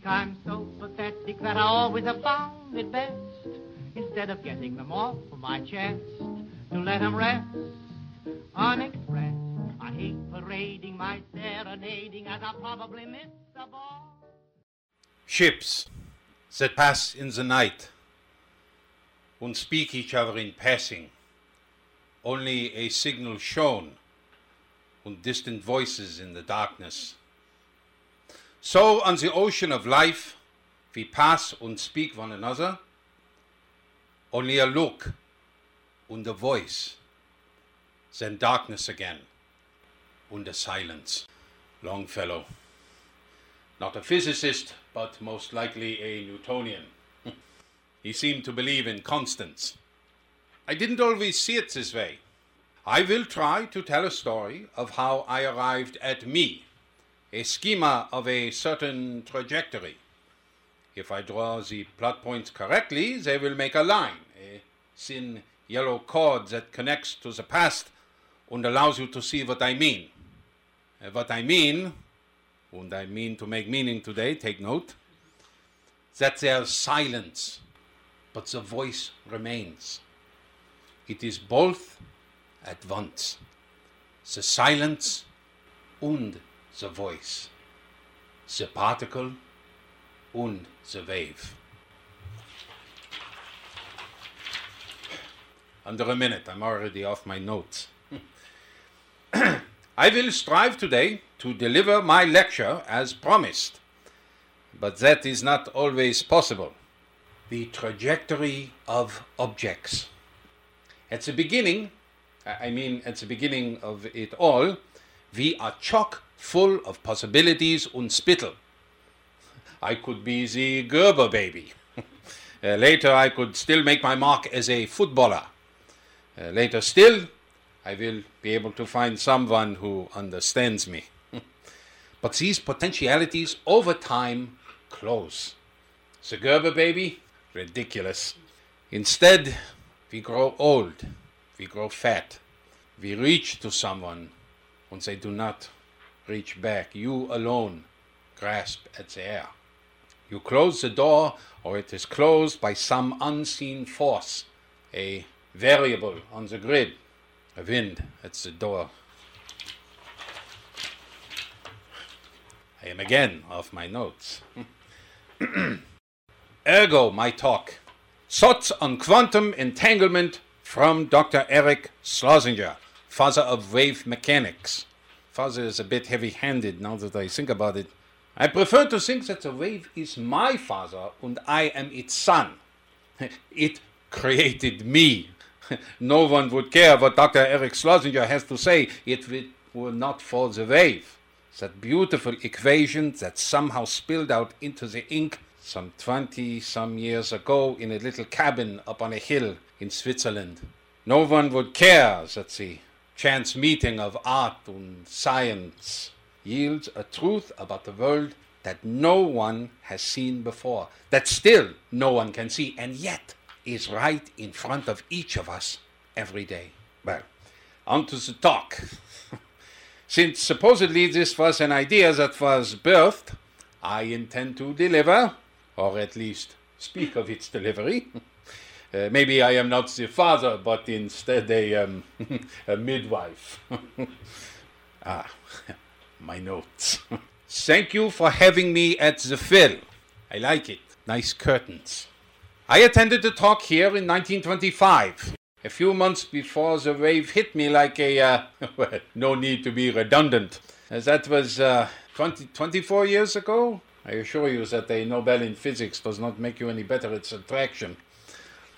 pathetic, I'm so pathetic that I always have found it best, instead of getting them off of my chest, to let them rest unexpressed. I hate parading my serenading as I probably miss the ball. Ships that pass in the night and speak each other in passing, only a signal shown and distant voices in the darkness. So on the ocean of life, we pass and speak one another, only a look and a voice, then darkness again, and a silence. Longfellow. Not a physicist, but most likely a Newtonian. he seemed to believe in constants. I didn't always see it this way. I will try to tell a story of how I arrived at me, a schema of a certain trajectory. If I draw the plot points correctly, they will make a line, a thin yellow cord that connects to the past and allows you to see what I mean. Uh, what I mean, and I mean to make meaning today, take note, that there's silence, but the voice remains. It is both at once the silence and the voice, the particle and the wave. Under a minute, I'm already off my notes. I will strive today to deliver my lecture as promised, but that is not always possible. The trajectory of objects. At the beginning, I mean, at the beginning of it all, we are chock full of possibilities and spittle. I could be the Gerber baby. uh, later, I could still make my mark as a footballer. Uh, later still, I will be able to find someone who understands me. but these potentialities over time close. The Gerber baby? Ridiculous. Instead, we grow old, we grow fat, we reach to someone and they do not reach back. You alone grasp at the air. You close the door, or it is closed by some unseen force, a variable on the grid, a wind at the door. I am again off my notes. Ergo, my talk. Thoughts on quantum entanglement from Dr. Eric Schlosinger, father of wave mechanics. Father is a bit heavy handed now that I think about it. I prefer to think that the wave is my father and I am its son. It created me. No one would care what Dr. Eric Schlosinger has to say if it were not for the wave. That beautiful equation that somehow spilled out into the ink some 20 some years ago in a little cabin up on a hill in Switzerland. No one would care that the chance meeting of art and science yields a truth about the world that no one has seen before, that still no one can see, and yet is right in front of each of us every day. Well, on to the talk. Since supposedly this was an idea that was birthed, I intend to deliver, or at least speak of its delivery. Uh, maybe I am not the father, but instead a, um, a midwife. ah, my notes. Thank you for having me at the Phil. I like it. Nice curtains. I attended the talk here in 1925, a few months before the wave hit me like a, uh, no need to be redundant. As that was uh, 20, 24 years ago. I assure you that a Nobel in physics does not make you any better at subtraction.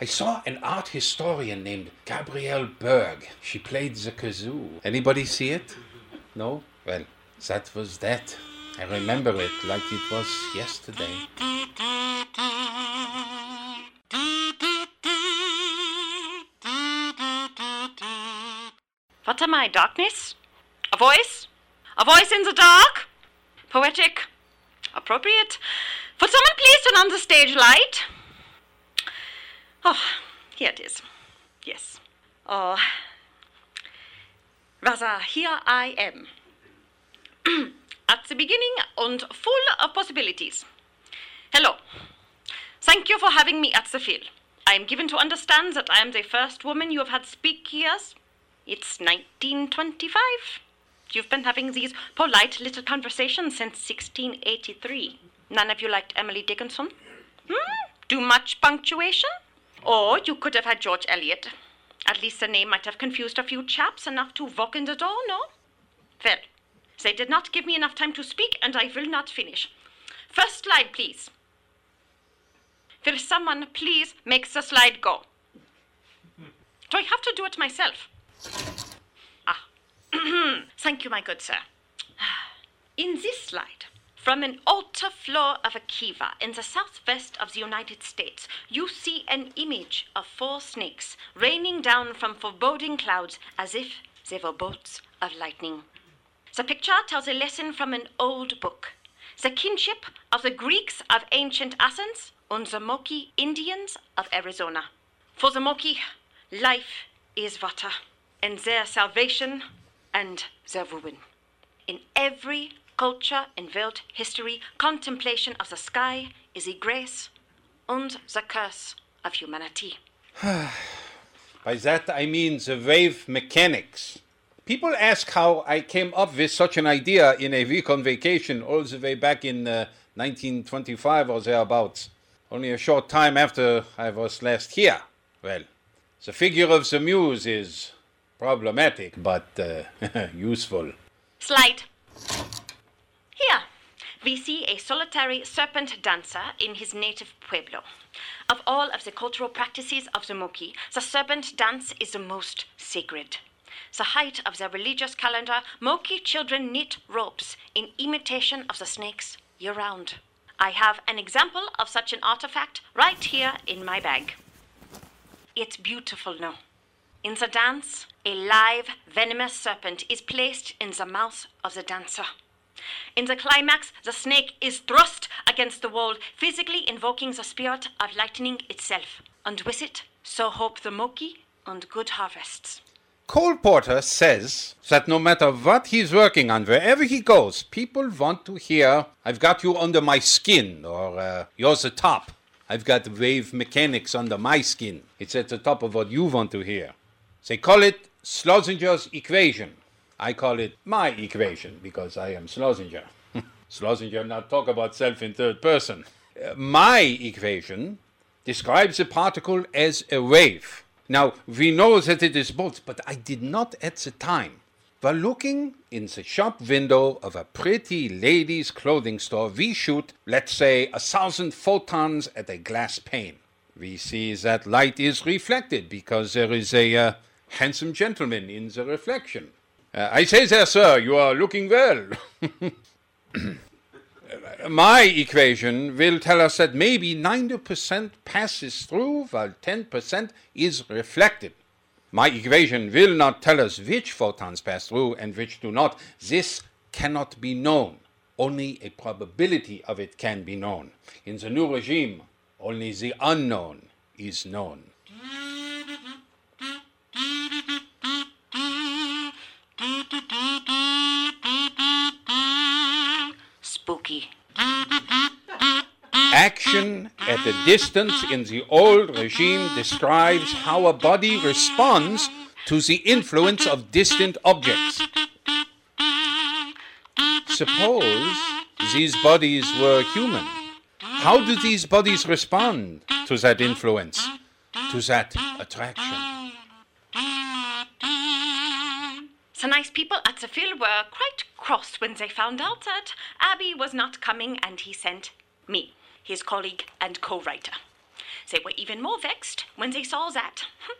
I saw an art historian named Gabrielle Berg. She played the kazoo. Anybody see it? No? Well, that was that. I remember it like it was yesterday. What am I, darkness? A voice? A voice in the dark? Poetic? Appropriate? Would someone please turn on the stage light? Oh, here it is. Yes. Oh. Rather, here I am. At the beginning and full of possibilities. Hello. Thank you for having me at the Phil. I am given to understand that I am the first woman you have had speak here. It's 1925. You've been having these polite little conversations since 1683. None of you liked Emily Dickinson? Hmm? Do much punctuation? Or you could have had George Eliot. At least the name might have confused a few chaps enough to walk in the door, no? Well, they did not give me enough time to speak, and I will not finish. First slide, please. Will someone please make the slide go? Do I have to do it myself? Ah, thank you, my good sir. In this slide, from an altar floor of a kiva in the southwest of the United States, you see an image of four snakes raining down from foreboding clouds as if they were bolts of lightning. The picture tells a lesson from an old book the kinship of the Greeks of ancient Athens and the Moki Indians of Arizona. For the Moki, life is water, and their salvation and their ruin. In every culture and world history, contemplation of the sky is the grace and the curse of humanity. By that I mean the wave mechanics. People ask how I came up with such an idea in a week on vacation all the way back in uh, 1925 or thereabouts, only a short time after I was last here. Well, the figure of the muse is problematic, but uh, useful. Slide. We see a solitary serpent dancer in his native pueblo. Of all of the cultural practices of the Moki, the serpent dance is the most sacred. The height of their religious calendar, Moki children knit ropes in imitation of the snakes year round. I have an example of such an artifact right here in my bag. It's beautiful no? In the dance, a live, venomous serpent is placed in the mouth of the dancer. In the climax, the snake is thrust against the wall, physically invoking the spirit of lightning itself. And with it, so hope the Moki and good harvests. Cole Porter says that no matter what he's working on, wherever he goes, people want to hear, I've got you under my skin, or uh, you're the top. I've got wave mechanics under my skin. It's at the top of what you want to hear. They call it Schlosinger's equation. I call it my equation because I am Schlosinger. Schlosinger not talk about self in third person. Uh, my equation describes a particle as a wave. Now, we know that it is both, but I did not at the time. While looking in the shop window of a pretty lady's clothing store, we shoot, let's say, a thousand photons at a glass pane. We see that light is reflected because there is a uh, handsome gentleman in the reflection. Uh, I say there, sir, you are looking well. My equation will tell us that maybe 90% passes through while 10% is reflected. My equation will not tell us which photons pass through and which do not. This cannot be known. Only a probability of it can be known. In the new regime, only the unknown is known. A distance in the old regime describes how a body responds to the influence of distant objects. Suppose these bodies were human. How do these bodies respond to that influence, to that attraction? The nice people at the Phil were quite cross when they found out that Aby was not coming and he sent me, his colleague and co writer. They were even more vexed when they saw that hm,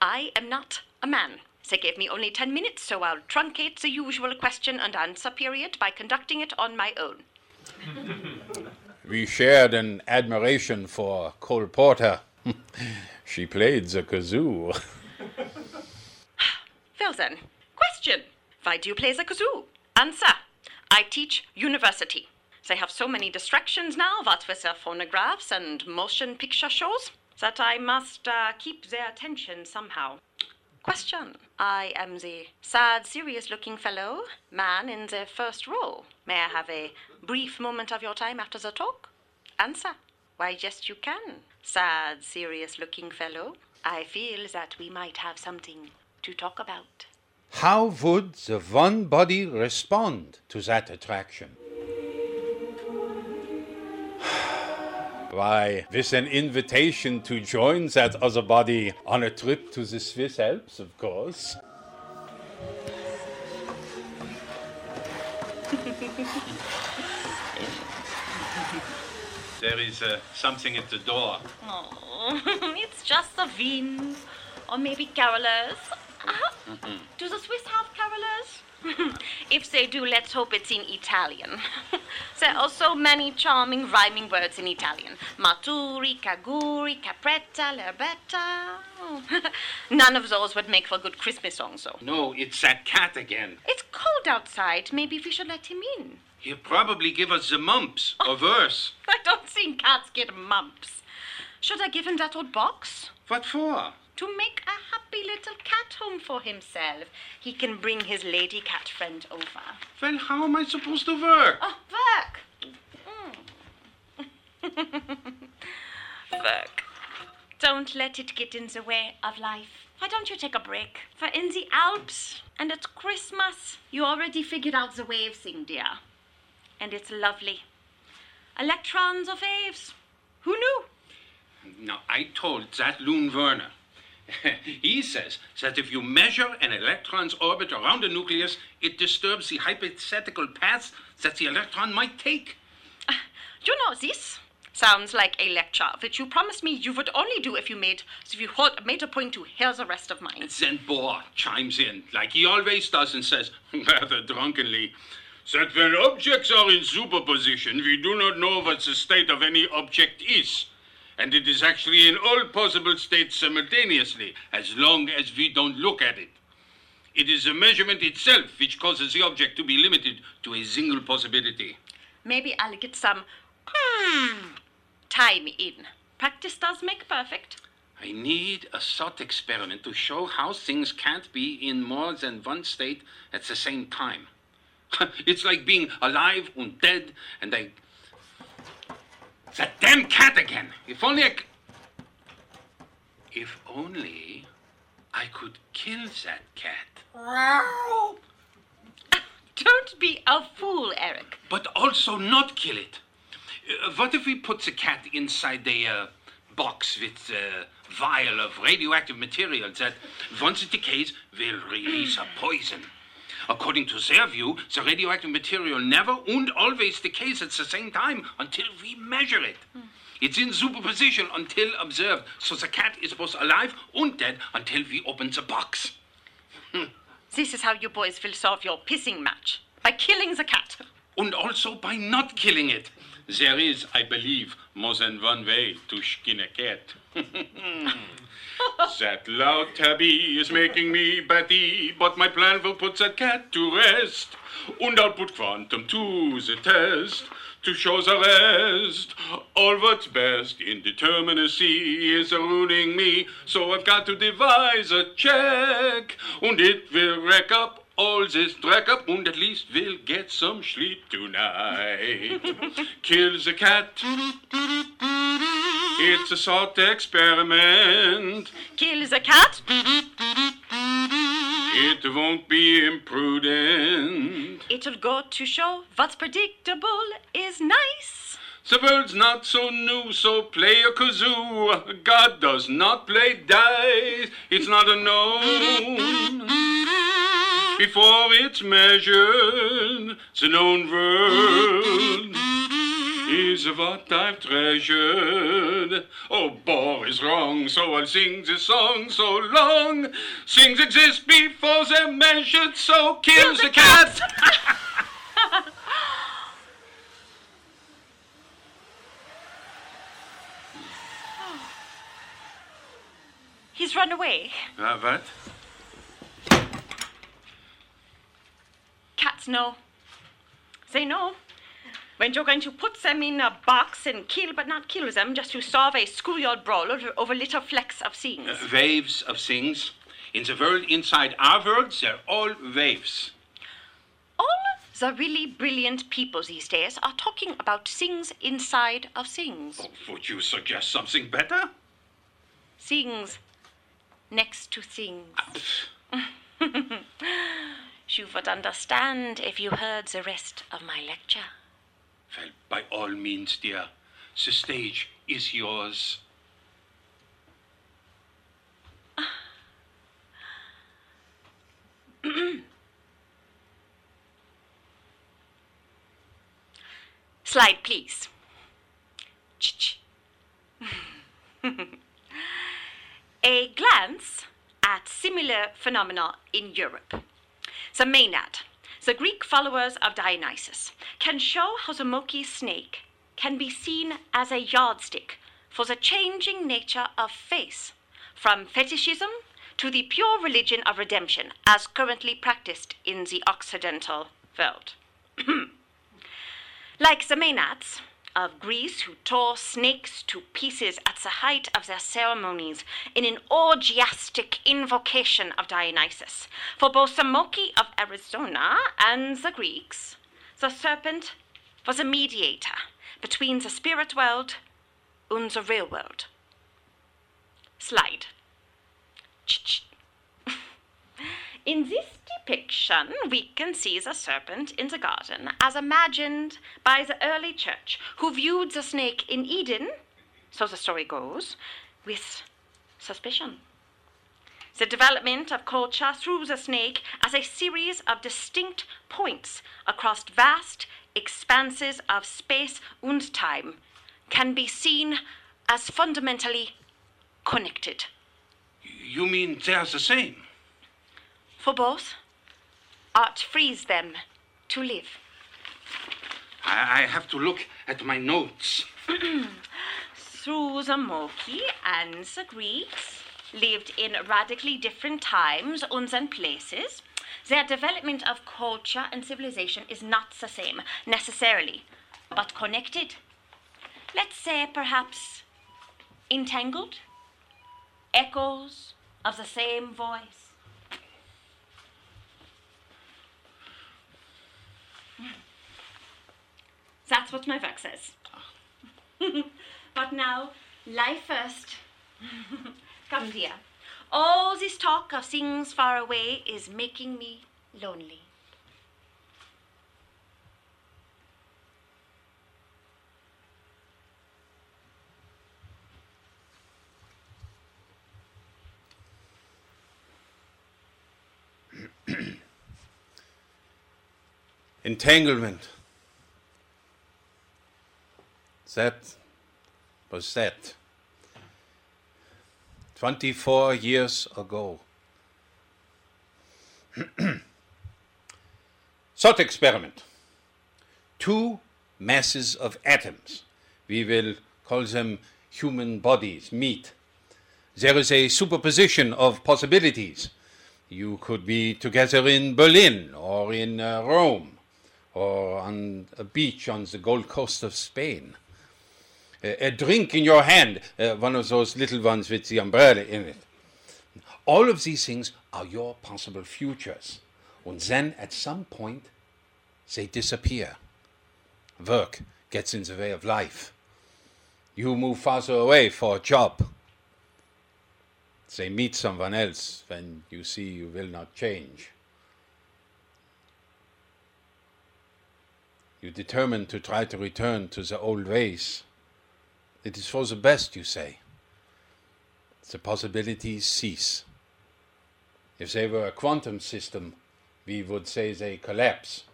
I am not a man. They gave me only 10 minutes, so I'll truncate the usual question and answer period by conducting it on my own. We shared an admiration for Cole Porter. she played the kazoo. Well then, question. Why do you play the kazoo? Answer. I teach university. They have so many distractions now, what with their phonographs and motion picture shows, that I must uh, keep their attention somehow. Question. I am the sad, serious looking fellow, man in the first row. May I have a brief moment of your time after the talk? Answer. Why, yes, you can. Sad, serious looking fellow. I feel that we might have something to talk about. How would the one body respond to that attraction? Why, with an invitation to join that other body on a trip to the Swiss Alps, of course. there is uh, something at the door. Oh, it's just the wind. Or maybe carolers. Uh-huh. Do the Swiss have carolers? if they do, let's hope it's in Italian. there are so many charming rhyming words in Italian. Maturi, caguri, capretta, l'erbetta. Oh. None of those would make for good Christmas songs, though. No, it's that cat again. It's cold outside. Maybe we should let him in. He'll probably give us the mumps, or worse. I don't think cats get mumps. Should I give him that old box? What for? To make a happy little cat home for himself. He can bring his lady cat friend over. Well, how am I supposed to work? Oh, work. Mm. work. Don't let it get in the way of life. Why don't you take a break? For in the Alps and at Christmas, you already figured out the wave thing, dear. And it's lovely. Electrons of waves. Who knew? Now, I told that Loon Werner. he says that if you measure an electron's orbit around the nucleus, it disturbs the hypothetical paths that the electron might take. You know this? Sounds like a lecture that you promised me you would only do if you made if you hold, made a point to hear the rest of mine. Then Bohr chimes in, like he always does, and says, rather drunkenly, that when objects are in superposition, we do not know what the state of any object is. And it is actually in all possible states simultaneously, as long as we don't look at it. It is the measurement itself which causes the object to be limited to a single possibility. Maybe I'll get some hmm, time in. Practice does make perfect. I need a thought experiment to show how things can't be in more than one state at the same time. it's like being alive and dead, and I. That damn cat again! If only I. C- if only I could kill that cat. Wow. Don't be a fool, Eric. But also not kill it. Uh, what if we put the cat inside a uh, box with a vial of radioactive material that, once it decays, will release a poison? According to their view, the radioactive material never and always decays at the same time until we measure it. Hmm. It's in superposition until observed, so the cat is both alive and dead until we open the box. This is how you boys will solve your pissing match by killing the cat. And also by not killing it. There is, I believe, more than one way to skin a cat. that loud tabby is making me batty, but my plan will put that cat to rest. And I'll put quantum to the test to show the rest. All what's best indeterminacy is ruining me, so I've got to devise a check, and it will rack up all this drag up, and at least we'll get some sleep tonight. Kill the cat. It's a thought experiment. Kill the cat. It won't be imprudent. It'll go to show what's predictable is nice. The world's not so new, so play a kazoo. God does not play dice. It's not a known. Before it's measured, the known world is what I've treasured. Oh, Bohr is wrong, so I'll sing this song so long. Things exist before they're measured, so kill the cat. He's run away. Uh, what? Cats know. They know. When you're going to put them in a box and kill but not kill them just to solve a schoolyard brawl over, over little flecks of things. Uh, waves of things. In the world inside our world, they're all waves. All the really brilliant people these days are talking about things inside of things. Oh, would you suggest something better? Things next to things. you would understand if you heard the rest of my lecture. Well, by all means, dear. The stage is yours. Slide, please. A glance at similar phenomena in Europe. The Maenad, the Greek followers of Dionysus, can show how the Moki snake can be seen as a yardstick for the changing nature of faith, from fetishism to the pure religion of redemption as currently practiced in the Occidental world. like the Maenads of Greece who tore snakes to pieces at the height of their ceremonies in an orgiastic invocation of Dionysus. For both the Moki of Arizona and the Greeks, the serpent was a mediator between the spirit world and the real world. Slide. In this depiction, we can see the serpent in the garden as imagined by the early church, who viewed the snake in Eden, so the story goes, with suspicion. The development of culture through the snake as a series of distinct points across vast expanses of space and time can be seen as fundamentally connected. You mean they're the same? For both, art frees them to live. I, I have to look at my notes. Through the Moki and the Greeks lived in radically different times and places. Their development of culture and civilization is not the same necessarily, but connected. Let's say perhaps entangled, echoes of the same voice. That's what my work says. but now, life first. Come, dear. All this talk of things far away is making me lonely. Entanglement. That was that. 24 years ago. Thought experiment. Two masses of atoms. We will call them human bodies, meet. There is a superposition of possibilities. You could be together in Berlin or in uh, Rome or on a beach on the Gold Coast of Spain. A, drink in your hand, uh, one of those little ones with the umbrella in it. All of these things are your possible futures. And then at some point, they disappear. Work gets in the way of life. You move farther away for a job. They meet someone else when you see you will not change. You determine to try to return to the old ways. It is for the best, you say. The possibilities cease. If they were a quantum system, we would say they collapse.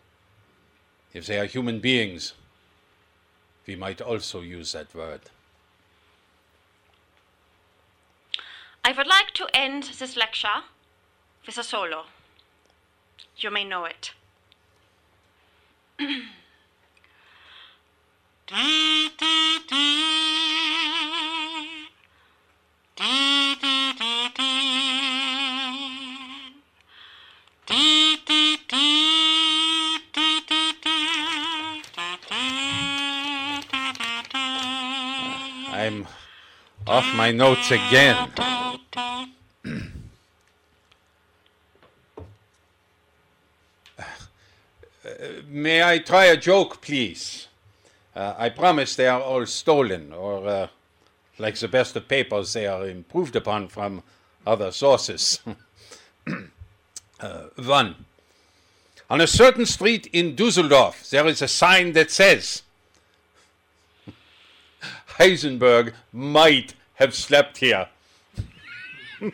If they are human beings, we might also use that word. I would like to end this lecture with a solo. You may know it. I'm off my notes again. Uh, may I try a joke, please? Uh, I promise they are all stolen, or uh, like the best of papers, they are improved upon from other sources. uh, one. On a certain street in Dusseldorf, there is a sign that says Heisenberg might have slept here.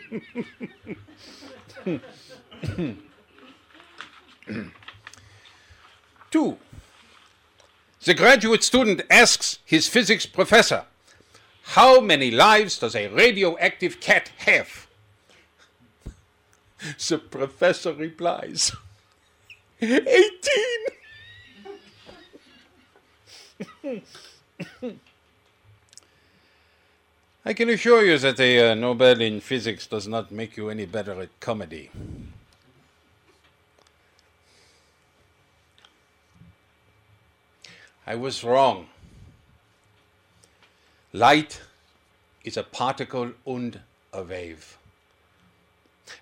Two. The graduate student asks his physics professor, How many lives does a radioactive cat have? The professor replies, 18. I can assure you that a uh, Nobel in physics does not make you any better at comedy. I was wrong. Light is a particle and a wave.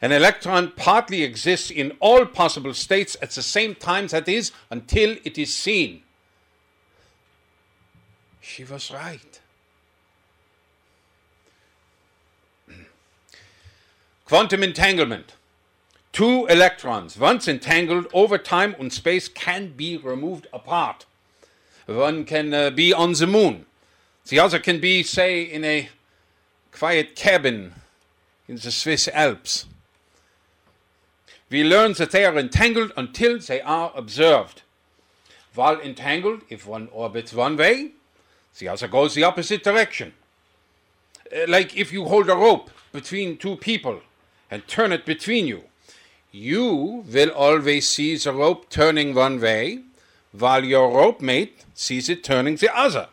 An electron partly exists in all possible states at the same time, that is, until it is seen. She was right. Quantum entanglement. Two electrons, once entangled over time and space, can be removed apart. One can uh, be on the moon. The other can be, say, in a quiet cabin in the Swiss Alps. We learn that they are entangled until they are observed. While entangled, if one orbits one way, the other goes the opposite direction. Uh, like if you hold a rope between two people and turn it between you, you will always see the rope turning one way, while your rope mate sees it turning the other.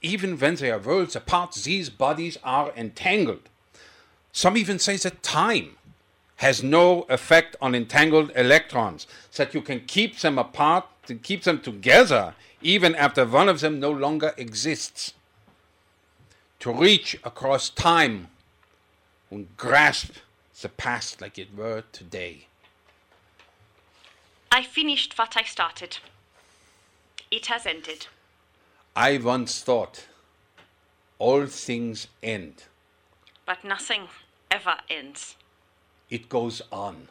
Even when they are worlds apart, these bodies are entangled. Some even say that time has no effect on entangled electrons, that you can keep them apart, to keep them together, even after one of them no longer exists. To reach across time and grasp the past like it were today. I finished what I started. It has ended. I once thought all things end. But nothing ever ends. It goes on.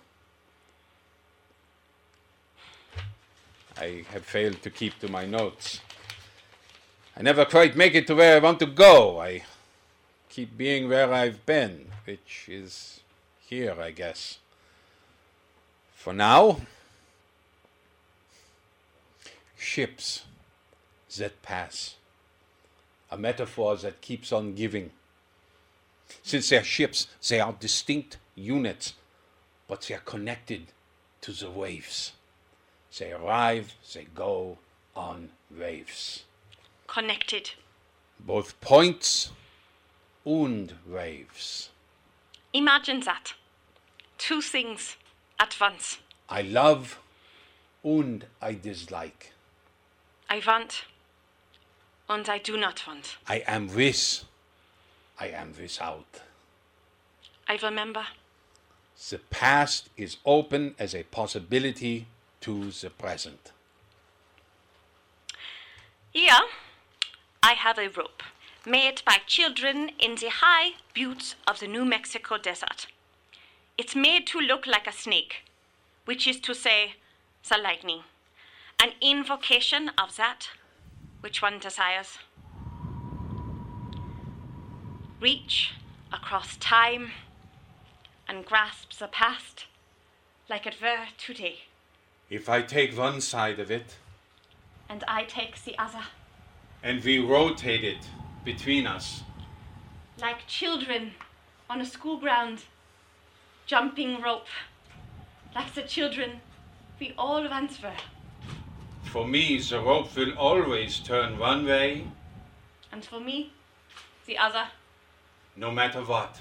I have failed to keep to my notes. I never quite make it to where I want to go. I keep being where I've been, which is here, I guess. For now, ships that pass, a metaphor that keeps on giving. Since they're ships, they are distinct units, but they are connected to the waves. They arrive, they go on waves. Connected. Both points and waves. Imagine that. Two things at once. I love and I dislike. I want and I do not want. I am with, I am without. I remember. The past is open as a possibility to the present. Here, I have a rope made by children in the high buttes of the New Mexico desert. It's made to look like a snake, which is to say, the lightning, an invocation of that. Which one desires. Reach across time and grasp the past like it were today, If I take one side of it and I take the other, and we rotate it between us, like children on a school ground, jumping rope, like the children we all once were. For me the rope will always turn one way, And for me, the other, no matter what.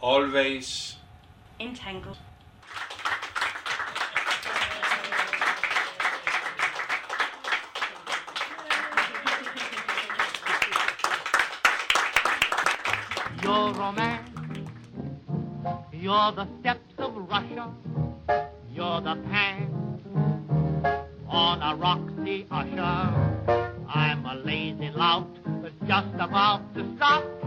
Always. entangled. Your romance, you're the steppes of Russia, you're the past on a Roxy usher. I'm a lazy lout that's just about to stop.